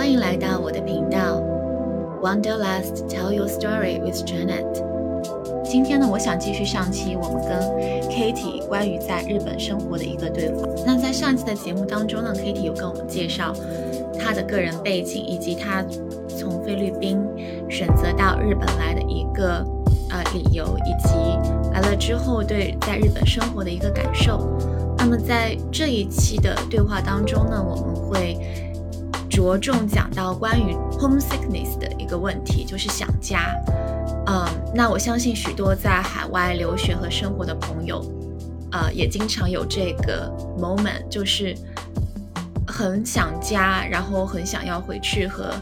欢迎来到我的频道，Wonderlust，Tell Your Story with Janet。今天呢，我想继续上期我们跟 Kitty 关于在日本生活的一个对话。那在上期的节目当中呢，Kitty 有跟我们介绍她的个人背景，以及她从菲律宾选择到日本来的一个呃理由，以及来了之后对在日本生活的一个感受。那么在这一期的对话当中呢，我们会着重讲到关于 homesickness 的一个问题，就是想家。嗯，那我相信许多在海外留学和生活的朋友，呃，也经常有这个 moment，就是很想家，然后很想要回去和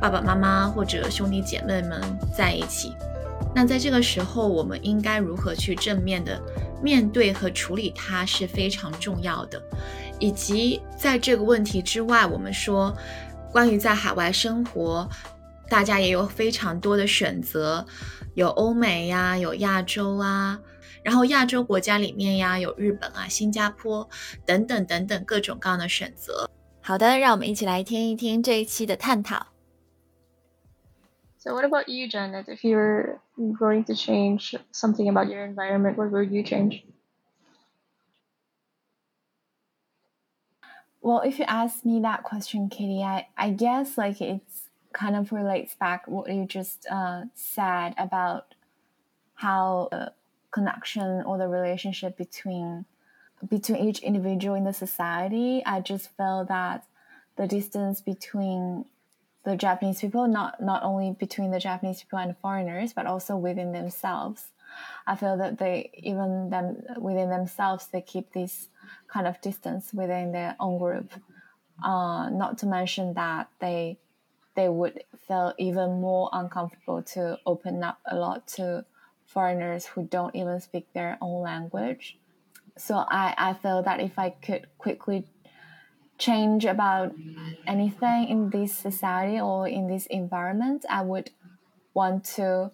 爸爸妈妈或者兄弟姐妹们在一起。那在这个时候，我们应该如何去正面的面对和处理它是非常重要的。以及在这个问题之外，我们说关于在海外生活。大家也有非常多的选择，有欧美呀，有亚洲啊，然后亚洲国家里面呀，有日本啊、新加坡等等等等各种各样的选择。好的，让我们一起来听一听这一期的探讨。So, what about you, Janet? If you were going to change something about your environment, what would you change? Well, if you ask me that question, Katie, I, I guess like it's kind of relates back what you just uh, said about how the connection or the relationship between between each individual in the society. I just felt that the distance between the Japanese people, not not only between the Japanese people and foreigners, but also within themselves. I feel that they even them within themselves they keep this kind of distance within their own group. Uh, not to mention that they they would feel even more uncomfortable to open up a lot to foreigners who don't even speak their own language. So I, I feel that if I could quickly change about anything in this society or in this environment, I would want to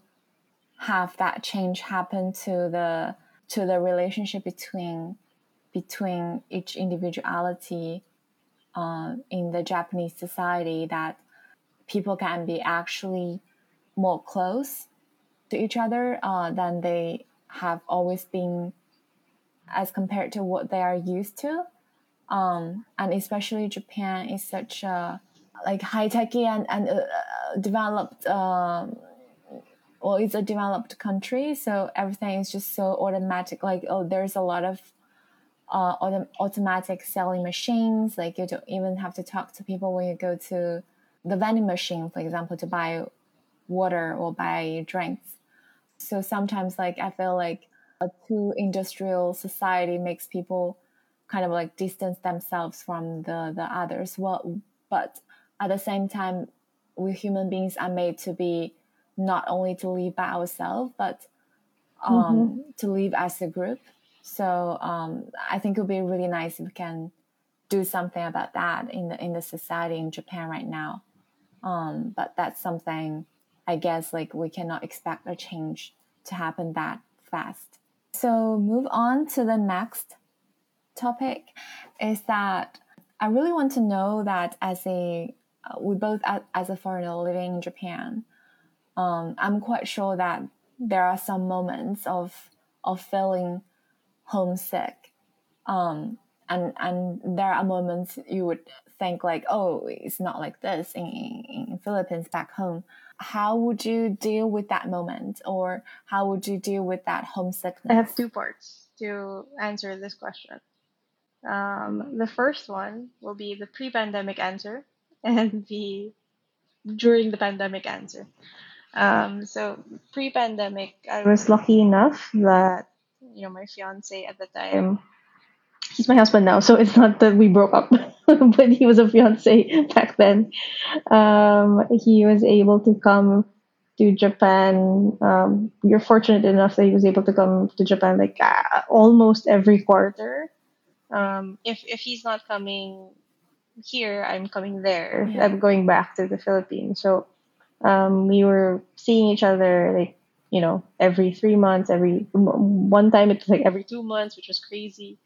have that change happen to the to the relationship between between each individuality uh, in the Japanese society that people can be actually more close to each other uh, than they have always been as compared to what they are used to. Um, and especially Japan is such a like high techy and, and uh, developed um, well it's a developed country so everything is just so automatic like oh there's a lot of uh, autom- automatic selling machines like you don't even have to talk to people when you go to the vending machine, for example, to buy water or buy drinks. So sometimes, like, I feel like a too industrial society makes people kind of like distance themselves from the, the others. Well, but at the same time, we human beings are made to be not only to live by ourselves, but um, mm-hmm. to live as a group. So um, I think it would be really nice if we can do something about that in the in the society in Japan right now. Um, but that's something I guess like we cannot expect a change to happen that fast. So move on to the next topic is that I really want to know that as a uh, we both as a foreigner living in Japan, um, I'm quite sure that there are some moments of of feeling homesick, um, and and there are moments you would think like, oh, it's not like this in, in Philippines back home. How would you deal with that moment, or how would you deal with that homesickness? I have two parts to answer this question. Um, the first one will be the pre-pandemic answer, and the during the pandemic answer. Um, so pre-pandemic, I was lucky enough that you know my fiance at the time he's my husband now, so it's not that we broke up, but he was a fiance back then. Um, he was able to come to Japan. Um, you're fortunate enough that he was able to come to Japan like uh, almost every quarter. Um, if if he's not coming here, I'm coming there. Yeah. I'm going back to the Philippines. So um, we were seeing each other like you know every three months. Every one time it was like every two months, which was crazy.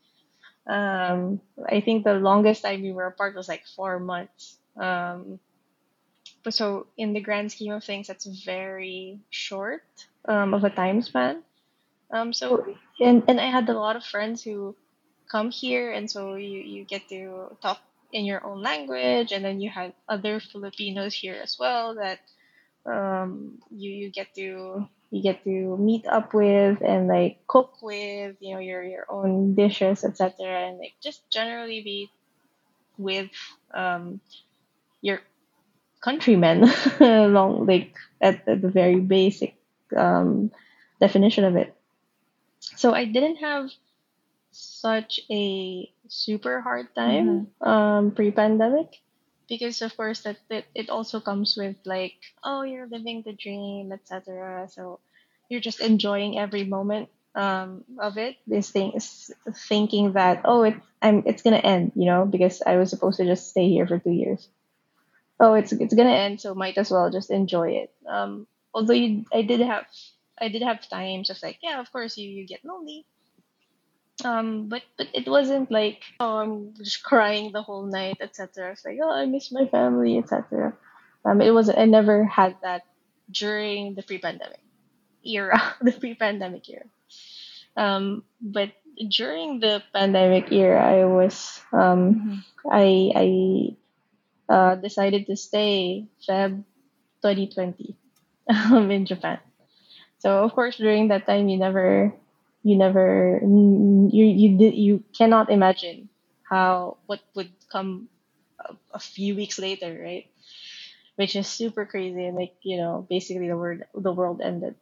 Um, I think the longest time we were apart was like four months. Um, but so in the grand scheme of things, that's very short um, of a time span. Um, so and and I had a lot of friends who come here, and so you you get to talk in your own language, and then you had other Filipinos here as well that um, you you get to you get to meet up with and like cook with you know your your own dishes etc and like just generally be with um, your countrymen along like at, at the very basic um, definition of it. So i didn't have such a super hard time um, pre-pandemic because of course that, that it also comes with like oh you're living the dream etc so you're just enjoying every moment um, of it. This thing is thinking that oh it I'm it's gonna end you know because I was supposed to just stay here for two years. Oh it's it's gonna end so might as well just enjoy it. Um, although you, I did have I did have times of like yeah of course you, you get lonely um but but it wasn't like oh i'm just crying the whole night etc it's like oh i miss my family etc um it was i never had that during the pre-pandemic era the pre-pandemic era. Um but during the pandemic era i was um i i uh, decided to stay feb 2020 um, in japan. So of course during that time you never you never you you did you cannot imagine how what would come a, a few weeks later right? Which is super crazy and like you know basically the word the world ended.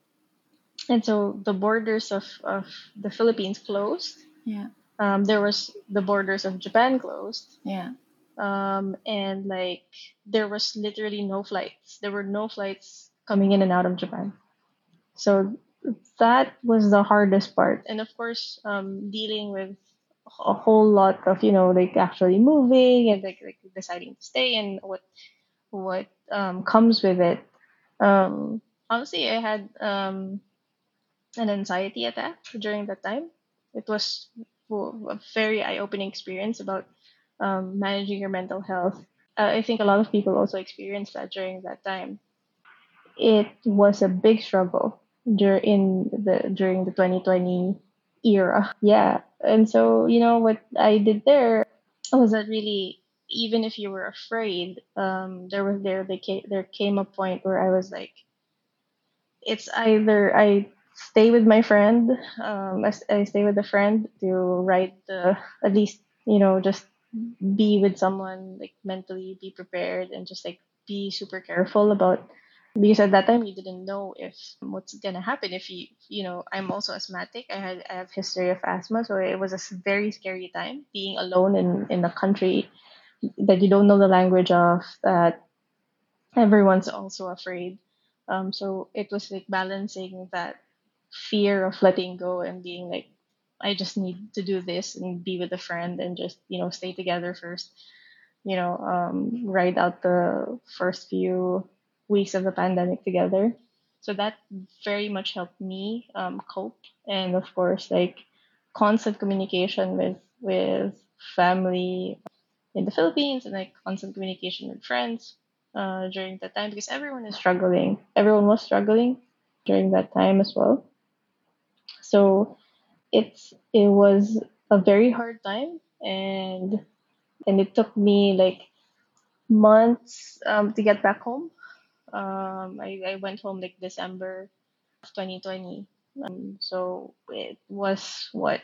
And so the borders of, of the philippines closed. Yeah. um, there was the borders of japan closed. Yeah. um, and like there was literally no flights. There were no flights coming in and out of japan. So that was the hardest part. And of course um, dealing with a whole lot of you know like actually moving and like, like deciding to stay and what what um, comes with it. Um, honestly i had um, an anxiety attack during that time. It was a very eye-opening experience about um, managing your mental health. Uh, i think a lot of people also experienced that during that time. It was a big struggle during the during the 2020 era. Yeah and so you know what i did there was that really even if you were afraid um there was there they came, there came a point where i was like it's either i stay with my friend um I, I stay with a friend to write the at least you know just be with someone like mentally be prepared and just like be super careful about because at that time you didn't know if what's gonna happen. If you you know i'm also asthmatic. I had i have history of asthma so it was a very scary time being alone in in a country that you don't know the language of that everyone's also afraid. Um so it was like balancing that fear of letting go and being like i just need to do this and be with a friend and just you know stay together first you know um ride out the first few weeks of the pandemic together. So that very much helped me um, cope, and of course, like constant communication with with family in the Philippines, and like constant communication with friends uh, during that time because everyone is struggling. Everyone was struggling during that time as well. So it's it was a very hard time, and and it took me like months um, to get back home um, I, I went home like December of 2020. Um, so it was what,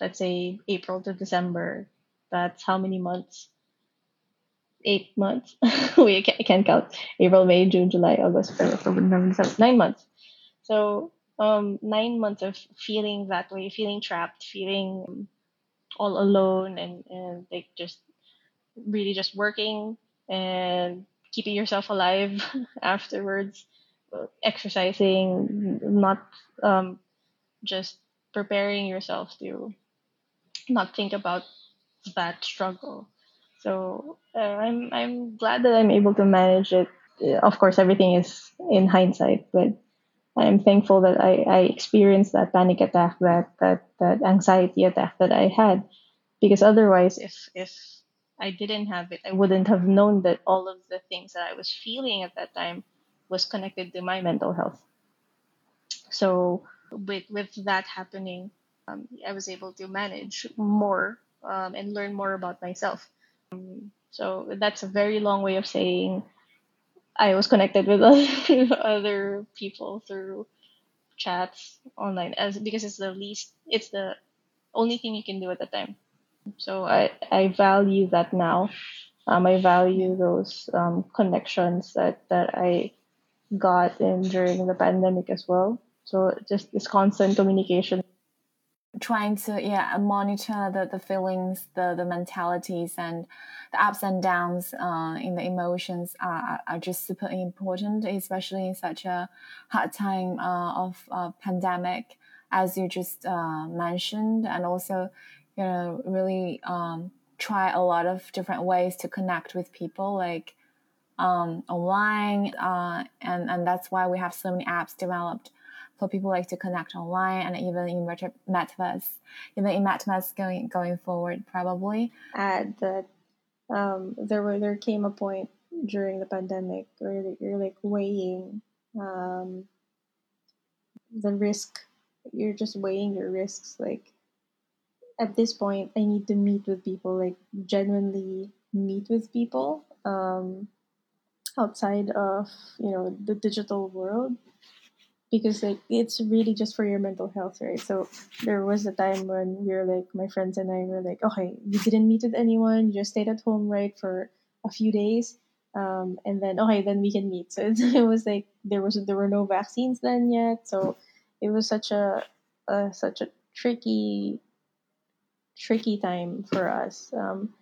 let's say April to December. That's how many months? Eight months. we can't, can't count. April, May, June, July, August, October, November, December. Nine months. So um, nine months of feeling that way, feeling trapped, feeling all alone, and and like just really just working and keeping yourself alive afterwards, exercising, not um, just preparing yourself to not think about that struggle. So uh, I'm I'm glad that I'm able to manage it. Uh, Of course, everything is in hindsight, but I'm thankful that I, I experienced that panic attack, that, that that anxiety attack that I had, because otherwise, if if I didn't have it, I wouldn't have known that all of the things that I was feeling at that time was connected to my mental health. So with with that happening, um, I was able to manage more um, and learn more about myself. Um, so that's a very long way of saying I was connected with other, other people through chats online as because it's the least it's the only thing you can do at the time. So I I value that now. Um, I value those um, connections that that I got in during the pandemic as well. So just this constant communication trying to yeah monitor the, the feelings the the mentalities and the ups and downs uh, in the emotions are, are just super important especially in such a hard time uh, of uh, pandemic as you just uh, mentioned and also you know really um, try a lot of different ways to connect with people like um, online uh, and and that's why we have so many apps developed for people like to connect online and even in metaverse, even in metaverse going going forward probably. Add that um, there were there came a point during the pandemic where you're like weighing um, the risk. You're just weighing your risks. Like at this point, I need to meet with people, like genuinely meet with people um, outside of you know the digital world because like it's really just for your mental health, right? So there was a time when we were like my friends and I were like, okay, you didn't meet with anyone, you just stayed at home, right, for a few days. Um, and then okay, then we can meet. So it, it was like there was there were no vaccines then yet, so it was such a, a such a tricky tricky time for us. Um,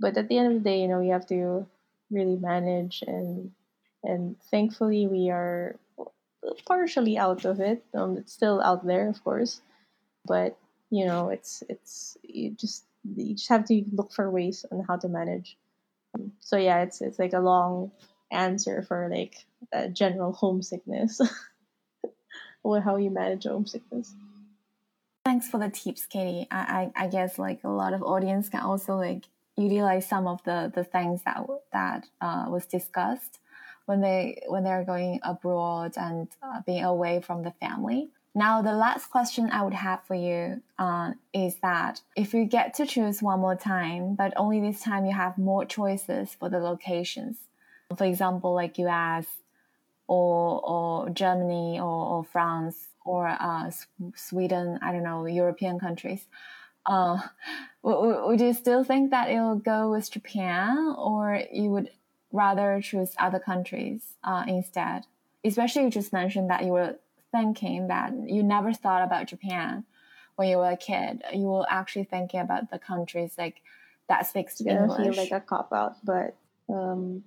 but at the end of the day, you know, we have to really manage and and thankfully we are partially out of it. Um, it's still out there, of course, but you know, it's it's you just you just have to look for ways on how to manage. Um, so yeah, it's it's like a long answer for like general homesickness or how you manage homesickness. Thanks for the tips, Katie. I, I, I guess like a lot of audience can also like utilize some of the the things that that uh, was discussed when they when they're going abroad and uh, being away from the family. Now, the last question I would have for you uh, is that if you get to choose one more time, but only this time you have more choices for the locations, for example, like US or or Germany or, or France or uh, Sweden, I don't know, European countries. Uh, would you still think that it'll go with Japan, or you would rather choose other countries uh, instead. Especially you just mentioned that you were thinking that you never thought about Japan when you were a kid. You were actually thinking about the countries like that speaks it's English. feel like a cop out, but um,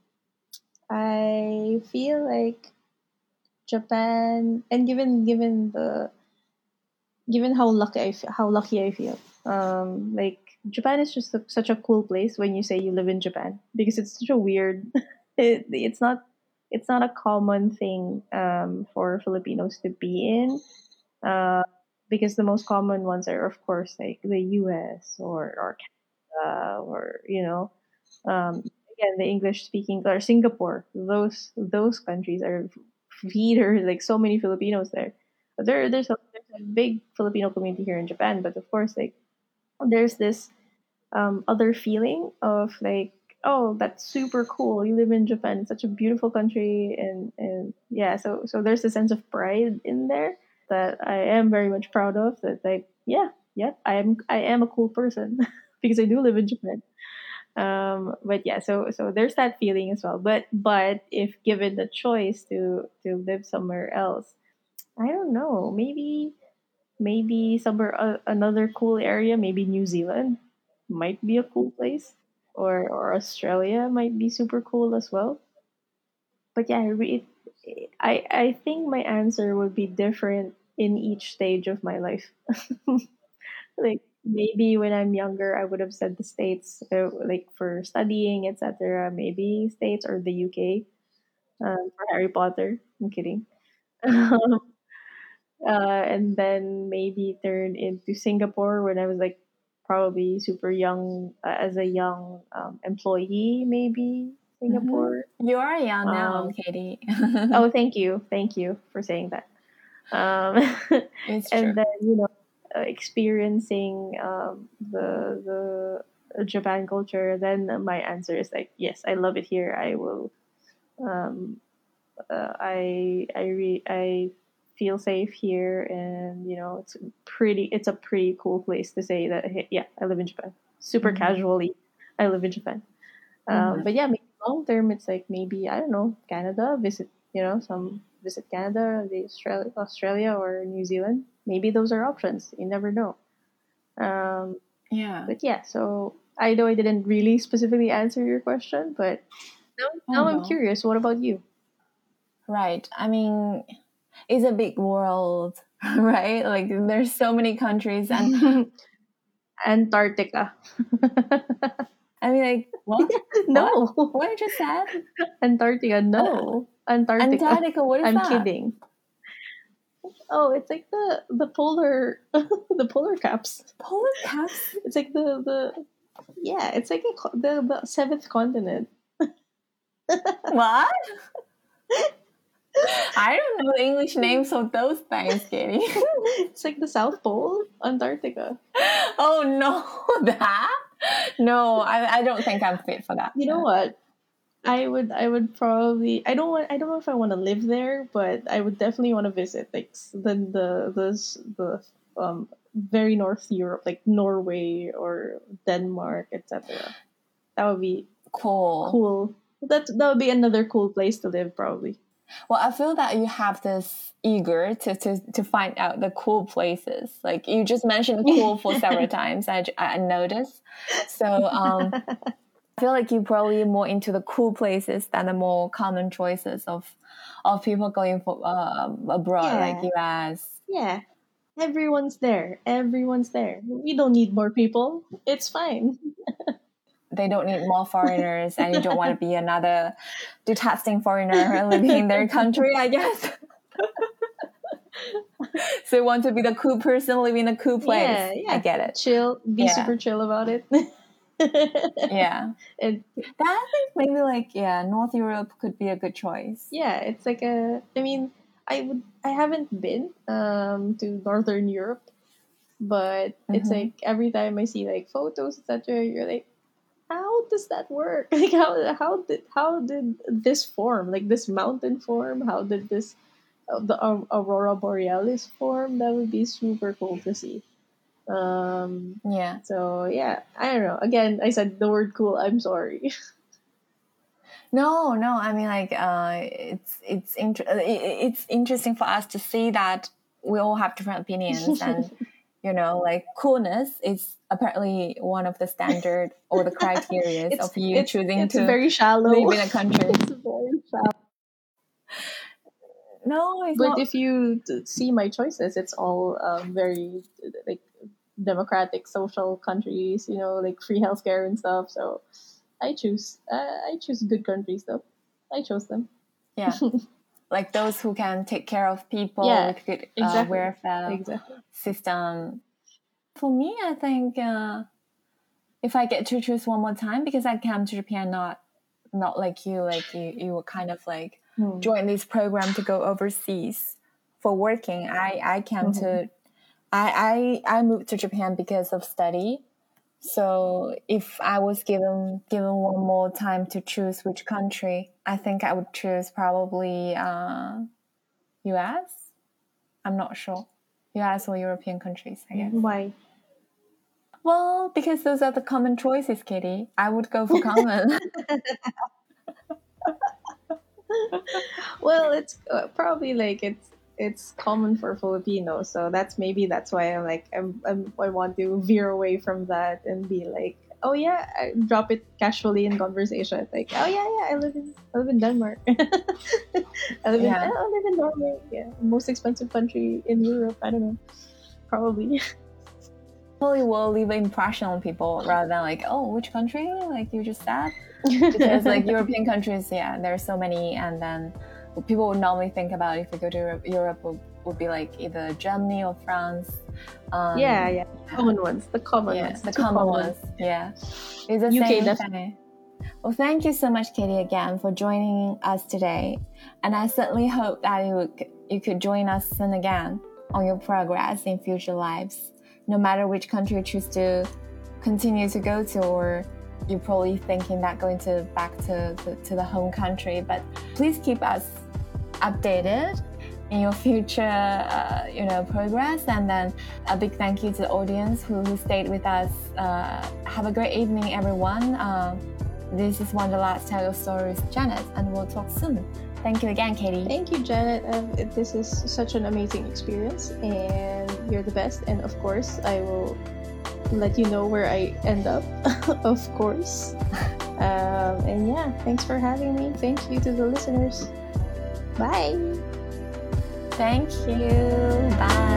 I feel like Japan, and given given the given how lucky I feel, how lucky I feel, um, like Japan is just a, such a cool place when you say you live in Japan because it's such a weird. It, it's not it's not a common thing um, for Filipinos to be in, uh, because the most common ones are of course like the U.S. or or Canada or you know, um, again the English speaking or Singapore. Those those countries are feeder like so many Filipinos there. There there's a, there's a big Filipino community here in Japan, but of course like there's this um, other feeling of like oh that's super cool you live in japan it's such a beautiful country and and yeah so so there's a sense of pride in there that i am very much proud of that like yeah yeah i am i am a cool person because i do live in japan um but yeah so so there's that feeling as well but but if given the choice to to live somewhere else i don't know maybe maybe somewhere uh, another cool area, maybe New Zealand might be a cool place, or or Australia might be super cool as well. But yeah, it, I I think my answer would be different in each stage of my life. like maybe when I'm younger, I would have said the states, uh, like for studying, etc. Maybe states or the UK um, for Harry Potter. I'm kidding. uh, and then maybe turn into Singapore when I was like probably super young uh, as a young um, employee, maybe Singapore. You are young now, Um, Katie. Oh, thank you, thank you for saying that. Um, it's true. and then you know, experiencing um, the the Japan culture. Then my answer is like, yes, I love it here. I will. Um, uh, I I re- I feel safe here, and you know, it's pretty. It's a pretty cool place to say that. Hey, yeah, I live in Japan. Super Mhm. casually, I live in Japan. Um, Mhm. But yeah, maybe long term, it's like maybe I don't know Canada. Visit you know some visit Canada, the Australia, Australia or New Zealand. Maybe those are options. You never know. Um, yeah. but yeah, so I know I didn't really specifically answer your question, but now, now Oh, I'm no. curious. What about you? Right. I mean, it's a big world, right? Like there's so many countries, and Antarctica. I mean, like what? no, What I just said? Antarctica. No, Antarctica. Antarctica. What is I'm that? kidding. Oh, it's like the the polar the polar caps. Polar caps. It's like the the yeah. It's like a, the the seventh continent. What? I don't know the English names of those things, Katie. It's like the South Pole, Antarctica. oh no, that? No, I, I don't think I'm fit for that. You know what? I would I would probably I don't want I don't know if I want to live there, but I would definitely want to visit like the the the the um very North Europe, like Norway or Denmark, etc. That would be Cool. cool. That that would be another cool place to live, probably. Well, I feel that you have this eager to, to, to find out the cool places. Like you just mentioned cool for several times. I, I noticed. So um, feel like you're probably more into the cool places than the more common choices of of people going for uh, abroad, like US. Yeah, everyone's there. Everyone's there. We don't need more people. It's fine. They don't need more foreigners, and you don't want to be another detesting foreigner living in their country. I guess. so you want to be the cool person living in a cool place. Yeah, yeah. I get it. Chill. Be Yeah. super chill about it. Yeah. and That I think maybe like yeah, North Europe could be a good choice. yeah, it's like a. I mean, I would. I haven't been um to Northern Europe, but it's Mhm. like every time I see like photos, etc. You're like, how does that work? Like how how did how did this form? Like this mountain form? How did this uh, the aurora borealis form? That would be super cool to see. Um. Yeah. So yeah, I don't know. Again, I said the word cool. I'm sorry. No, no. I mean, like, uh, it's it's inter- uh, it's interesting for us to see that we all have different opinions, and you know, like coolness is apparently one of the standard or the criteria of you it's, choosing it's to very shallow. live in a country. it's very shallow. No, it's But not. if you see my choices, it's all um, very like democratic, social countries. You know, like free healthcare and stuff. So I choose. Uh, I choose good countries, though. I chose them. yeah, like those who can take care of people Yeah, with good uh, exactly. welfare Exactly. system. For me, I think uh, if I get to choose one more time, because I came to Japan not not like you, like you you were kind of like Hmm. join this program to go overseas for working. I I came to I, I I moved to Japan because of study. So if I was given given one more time to choose which country, I think I would choose probably uh, U.S. I'm not sure. U.S. or European countries, I guess. Why? Well, because those are the common choices, Kitty. I would go for common. Well, it's uh, probably like it's it's common for Filipinos, so that's maybe that's why I'm like I'm, I'm I want to veer away from that and be like, oh yeah, I drop it casually in conversation, like, oh yeah, yeah, I live in I live in Denmark, I live Yeah. in I live in Norway, yeah, most expensive country in Europe, I don't know, probably. Probably will leave an impression on people rather than like, oh, which country? Like you just said. because like European countries, yeah, there are so many, and then people would normally think about if you go to Europe, Europe would would be like either Germany or France. Um, yeah, yeah, common ones, the common yeah, ones, the two common ones. Yeah, it's the UK same definitely. Well, thank you so much, Katie, again for joining us today, and I certainly hope that you would, you could join us soon again on your progress in future lives, no matter which country you choose to continue to go to, or you're probably thinking that going to back to the, to the home country. But please keep us updated in your future, uh, you know, progress. And then a big thank you to the audience who, who stayed with us. Uh, have a great evening, everyone. Uh, this is Wanderlust Tell Your Stories, Janet, and we'll talk soon. Thank you again, Katie. Thank you, Janet. Um, this is such an amazing experience, and you're the best. And of course, I will let you know where I end up, of course. Um, and yeah, thanks for having me. Thank you to the listeners. Bye. Thank you. Bye.